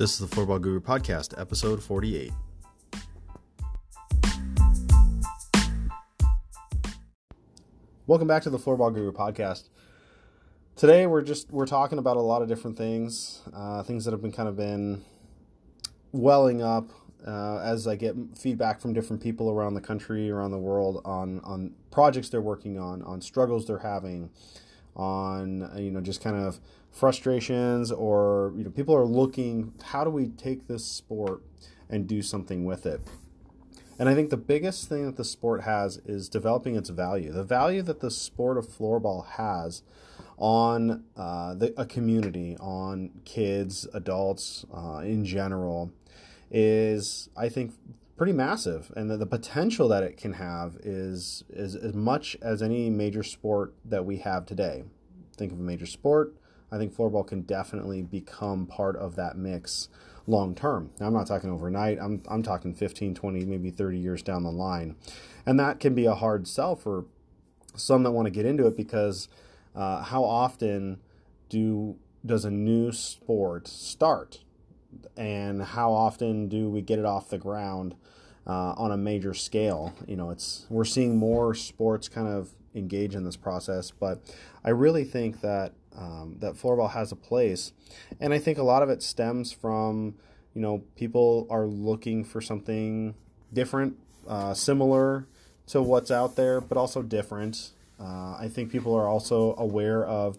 This is the Floorball Guru Podcast, episode 48. Welcome back to the Floorball Guru Podcast. Today we're just we're talking about a lot of different things, uh, things that have been kind of been welling up uh, as I get feedback from different people around the country, around the world on on projects they're working on, on struggles they're having, on you know just kind of frustrations or you know people are looking how do we take this sport and do something with it? And i think the biggest thing that the sport has is developing its value the value that the sport of floorball has on uh, the, a community on kids adults uh, in general is i think pretty massive. And the, the potential that it can have is, is as much as any major sport that we have today. Think of a major sport I think floorball can definitely become part of that mix long term. Now, I'm not talking overnight. I'm I'm talking 15, 20, maybe 30 years down the line. And that can be a hard sell for some that want to get into it because uh, how often do does a new sport start? And how often do we get it off the ground uh, on a major scale? You know, it's we're seeing more sports kind of engage in this process, but I really think that um, that floorball has a place, and I think a lot of it stems from you know people are looking for something different, uh, similar to what's out there, but also different. Uh, I think people are also aware of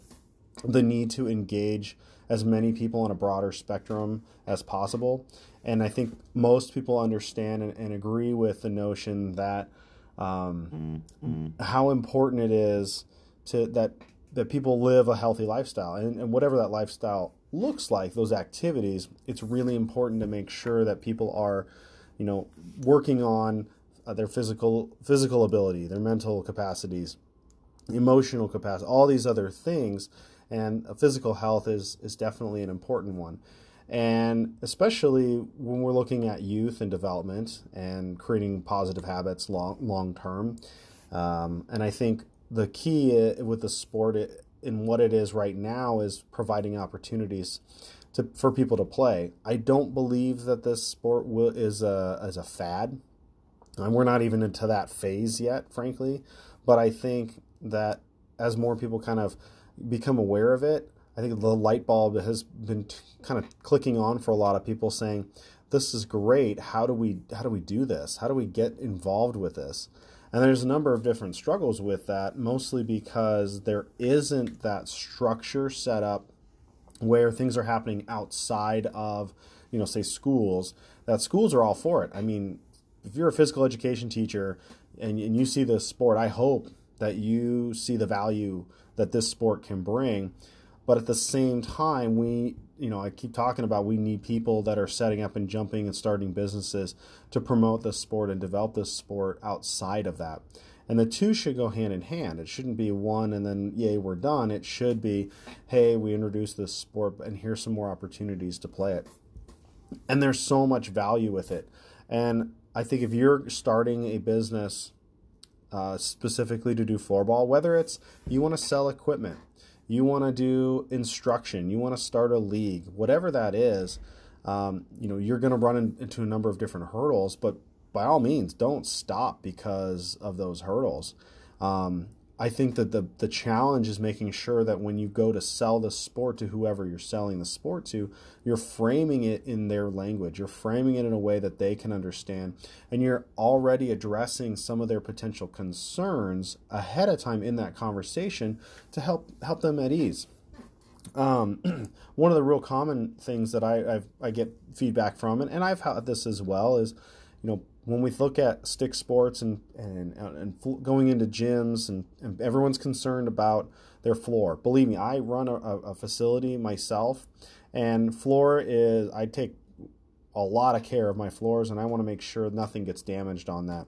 the need to engage as many people on a broader spectrum as possible. And I think most people understand and, and agree with the notion that um, mm-hmm. how important it is to that that people live a healthy lifestyle. And, and whatever that lifestyle looks like those activities it's really important to make sure that people are you know working on uh, their physical physical ability their mental capacities emotional capacity all these other things. And physical health is is definitely an important one. And especially when we're looking at youth and development and creating positive habits long long term. Um, and i think the key uh, with the sport in what it is right now is providing opportunities to, for people to play. I don't believe that this sport will, is a is a fad, and we're not even into that phase yet, frankly. But I think that as more people kind of become aware of it, I think the light bulb has been t- kind of clicking on for a lot of people, saying, "This is great. How do we how do we do this? How do we get involved with this?" And there's a number of different struggles with that, mostly because there isn't that structure set up where things are happening outside of, you know, say schools, that schools are all for it. I mean, if you're a physical education teacher and, and you see this sport, I hope that you see the value that this sport can bring. But at the same time, we you know, I keep talking about we need people that are setting up and jumping and starting businesses to promote this sport and develop this sport outside of that. And the two should go hand in hand. It shouldn't be one and then, yay, we're done. It should be, hey, we introduced this sport and here's some more opportunities to play it. And there's so much value with it. And I think if you're starting a business uh, specifically to do floorball, whether it's you want to sell equipment, you want to do instruction, you want to start a league, whatever that is, um, you know, you're going to run in, into a number of different hurdles, but by all means, don't stop because of those hurdles. Um, I think that the the challenge is making sure that when you go to sell the sport to whoever you're selling the sport to, you're framing it in their language. You're framing it in a way that they can understand, and you're already addressing some of their potential concerns ahead of time in that conversation to help help them at ease. Um, one of the real common things that I I've, i get feedback from, and, and I've had this as well, is you know when we look at stick sports and and and going into gyms and, and everyone's concerned about their floor. Believe me, I run a, a facility myself, and floor is I take a lot of care of my floors, and I want to make sure nothing gets damaged on that.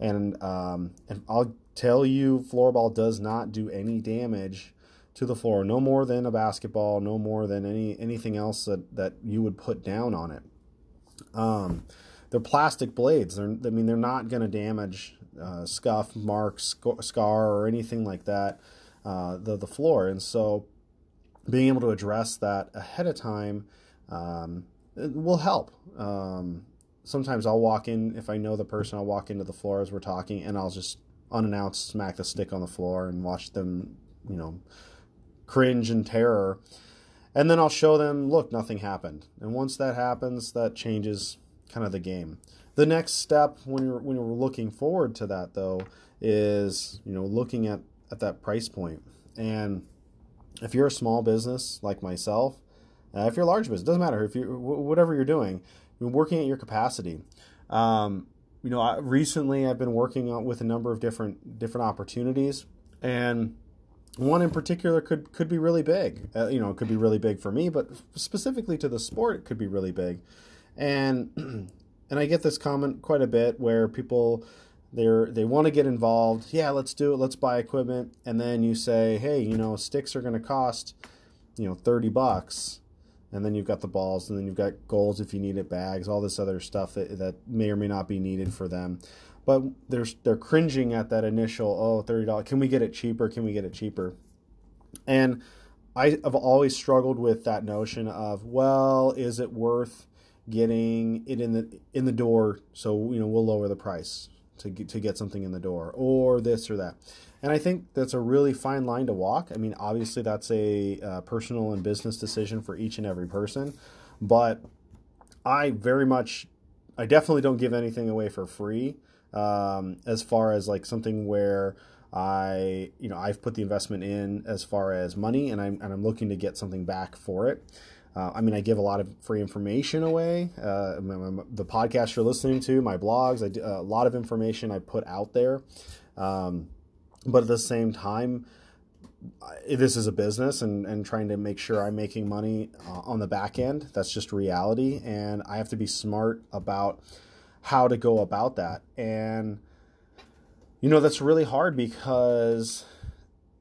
And um, and I'll tell you, floorball does not do any damage to the floor, no more than a basketball, no more than any anything else that that you would put down on it. Um, they're plastic blades. They're, I mean, they're not going to damage, uh, scuff, mark, scar, or anything like that, uh, the the floor. And so, being able to address that ahead of time, um, will help. Um, sometimes I'll walk in if I know the person. I'll walk into the floor as we're talking, and I'll just unannounced smack the stick on the floor and watch them, you know, cringe in terror. And then I'll show them, look, nothing happened. And once that happens, that changes kind of the game. The next step when you're when you're looking forward to that though is, you know, looking at, at that price point. And if you're a small business like myself, uh, if you're a large business, doesn't matter if you whatever you're doing, you're working at your capacity. Um, you know, I, recently I've been working on, with a number of different different opportunities, and one in particular could could be really big. Uh, you know, it could be really big for me, but specifically to the sport, it could be really big. And and I get this comment quite a bit where people they're they want to get involved. Yeah, let's do it. Let's buy equipment, and then you say, hey, you know, sticks are going to cost, you know, thirty bucks and then you've got the balls, and then you've got goals if you need it, bags, all this other stuff that, that may or may not be needed for them. But they're they're cringing at that initial oh thirty dollars. Can we get it cheaper? Can we get it cheaper? And I have always struggled with that notion of well, is it worth getting it in the in the door? So you know we'll lower the price to get, to get something in the door, or this or that. And I think that's a really fine line to walk. I mean, obviously, that's a uh, personal and business decision for each and every person. But I very much, I definitely don't give anything away for free um, as far as like something where I, you know, I've put the investment in as far as money and I'm, and I'm looking to get something back for it. Uh, I mean, I give a lot of free information away. Uh, the podcast you're listening to, my blogs, I do, a lot of information I put out there. Um, but at the same time this is a business and, and trying to make sure i'm making money uh, on the back end that's just reality and i have to be smart about how to go about that and you know that's really hard because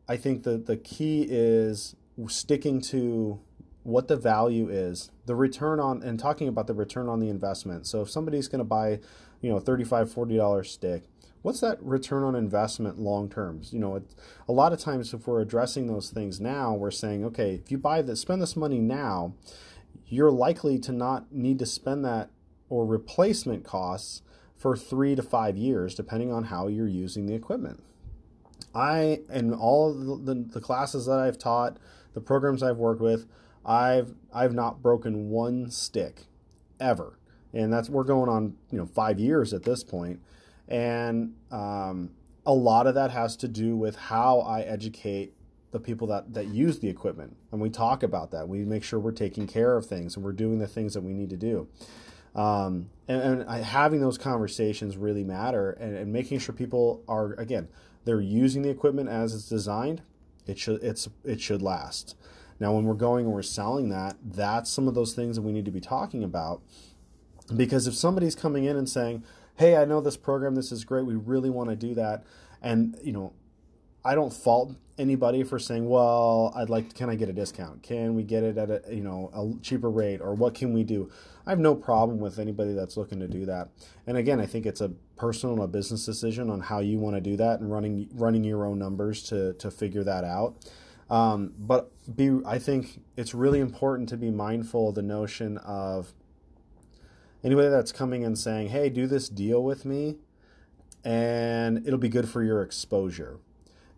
i think that the key is sticking to what the value is the return on and talking about the return on the investment so if somebody's going to buy you know 35 40 dollar stick what's that return on investment long terms? You know, it, a lot of times if we're addressing those things now, we're saying, okay, if you buy this, spend this money now, you're likely to not need to spend that or replacement costs for three to five years, depending on how you're using the equipment. I, in all the, the classes that I've taught, the programs I've worked with, I've I've not broken one stick ever, and that's we're going on you know five years at this point and um, a lot of that has to do with how I educate the people that, that use the equipment. And we talk about that. We make sure we're taking care of things and we're doing the things that we need to do. Um, and, and having those conversations really matter and, and, making sure people are, again, they're using the equipment as it's designed. It should, it's, it should last. Now, when we're going and we're selling that, that's some of those things that we need to be talking about. Because if somebody's coming in and saying, hey, I know this program, this is great, we really want to do that. And, you know, I don't fault anybody for saying, well, I'd like, can I get a discount? Can we get it at a, you know, a cheaper rate or what can we do? I have no problem with anybody that's looking to do that. And again, I think it's a personal and a business decision on how you want to do that and running, running your own numbers to, to figure that out. Um, but be, I think it's really important to be mindful of the notion of anybody that's coming and saying, hey, do this deal with me, and it'll be good for your exposure.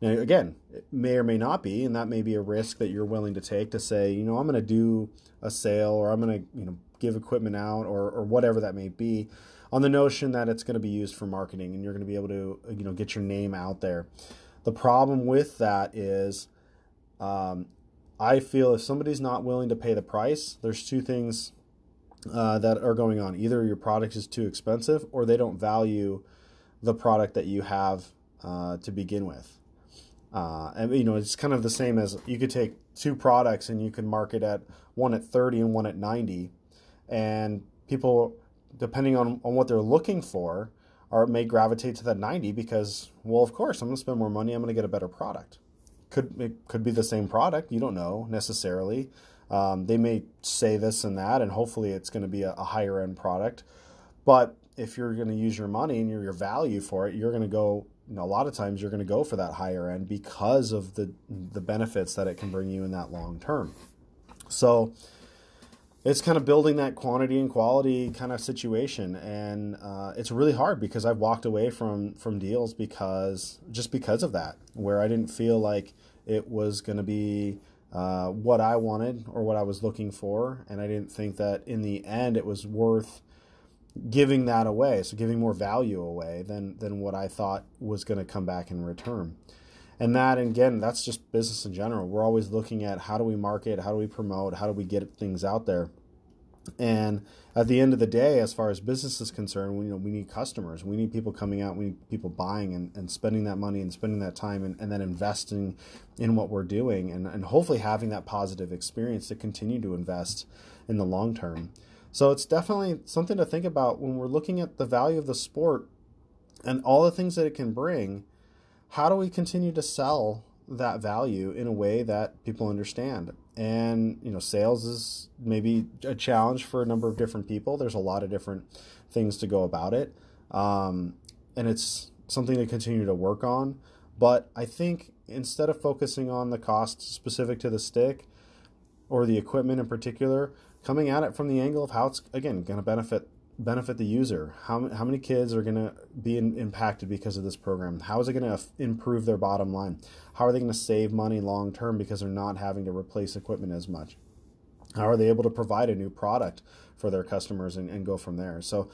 Now, again, it may or may not be, and that may be a risk that you're willing to take to say, you know, I'm going to do a sale or I'm going to, you know, give equipment out or, or whatever that may be on the notion that it's going to be used for marketing and you're going to be able to, you know, get your name out there. The problem with that is um, I feel if somebody's not willing to pay the price, there's two things uh, that are going on. Either your product is too expensive or they don't value the product that you have uh, to begin with. Uh, and you know, it's kind of the same as you could take two products and you can market at one at 30 and one at 90, and people, depending on, on what they're looking for, are may gravitate to that 90 because, well, of course, I'm going to spend more money. I'm going to get a better product. Could it could be the same product? You don't know necessarily. Um, they may say this and that, and hopefully it's going to be a, a higher end product. But if you're going to use your money and your, your value for it, you're going to go. You know, a lot of times you're going to go for that higher end because of the the benefits that it can bring you in that long term. So, it's kind of building that quantity and quality kind of situation, and uh, it's really hard because I've walked away from from deals because just because of that, where I didn't feel like it was going to be uh, what I wanted or what I was looking for, and I didn't think that in the end it was worth giving that away, so giving more value away than than what I thought was going to come back in return. And that again, that's just business in general. We're always looking at how do we market, how do we promote, how do we get things out there. And at the end of the day, as far as business is concerned, we, you know, we need customers. We need people coming out. We need people buying and, and spending that money and spending that time and, and then investing in what we're doing and, and hopefully having that positive experience to continue to invest in the long term. So it's definitely something to think about when we're looking at the value of the sport and all the things that it can bring. How do we continue to sell that value in a way that people understand? And you know, sales is maybe a challenge for a number of different people. There's a lot of different things to go about it, um, and it's something to continue to work on. But I think instead of focusing on the cost specific to the stick or the equipment in particular, coming at it from the angle of how it's again going to benefit benefit the user. How how many kids are going to be in, impacted because of this program? How is it going to f- improve their bottom line? How are they going to save money long term because they're not having to replace equipment as much? How are they able to provide a new product for their customers and, and go from there? So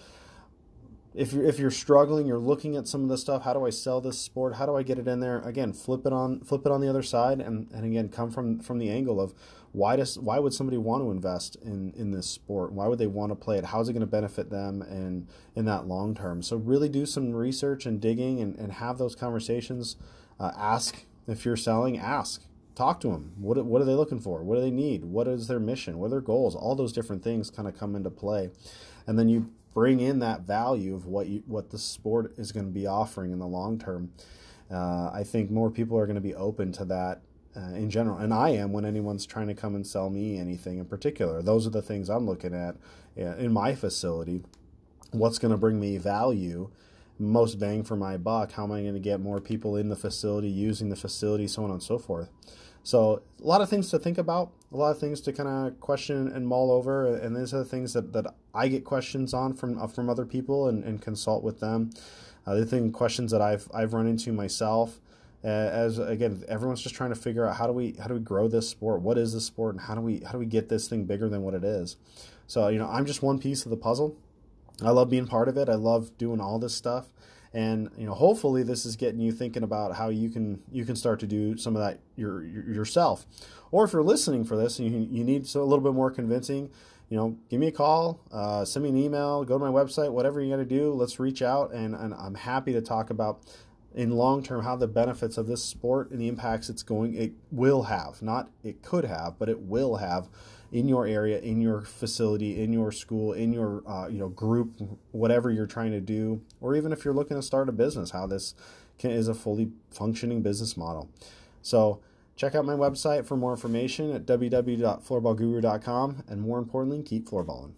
if you're, if you're struggling, you're looking at some of this stuff. How do I sell this sport? How do I get it in there? Again, flip it on flip it on the other side, and, and again come from from the angle of why does why would somebody want to invest in in this sport? Why would they want to play it? How is it going to benefit them and in that long term? So really do some research and digging and, and have those conversations. Uh, ask if you're selling. Ask talk to them. What what are they looking for? What do they need? What is their mission? What are their goals? All those different things kind of come into play, and then you bring in that value of what you, what the sport is going to be offering in the long term. Uh, I think more people are going to be open to that uh, in general, and I am when anyone's trying to come and sell me anything in particular. Those are the things I'm looking at uh, in my facility. What's going to bring me value? most bang for my buck how am i going to get more people in the facility using the facility so on and so forth so a lot of things to think about, a lot of things to kind of question and mull over, and these are the things that, that I get questions on from uh, from other people and, and consult with them. Uh, the thing questions that I've I've run into myself, uh, as again everyone's just trying to figure out how do we how do we grow this sport? What is this sport, and how do we how do we get this thing bigger than what it is? So you know I'm just one piece of the puzzle. I love being part of it. I love doing all this stuff and you know hopefully this is getting you thinking about how you can you can start to do some of that your, your yourself or if you're listening for this and you, you need so a little bit more convincing you know give me a call uh, send me an email go to my website whatever you got to do let's reach out and, and i'm happy to talk about in long term how the benefits of this sport and the impacts it's going it will have not it could have but it will have in your area, in your facility, in your school, in your uh, you know group, whatever you're trying to do, or even if you're looking to start a business, how this can, is a fully functioning business model. So check out my website for more information at www.floorballguru.com, and more importantly, keep floorballing.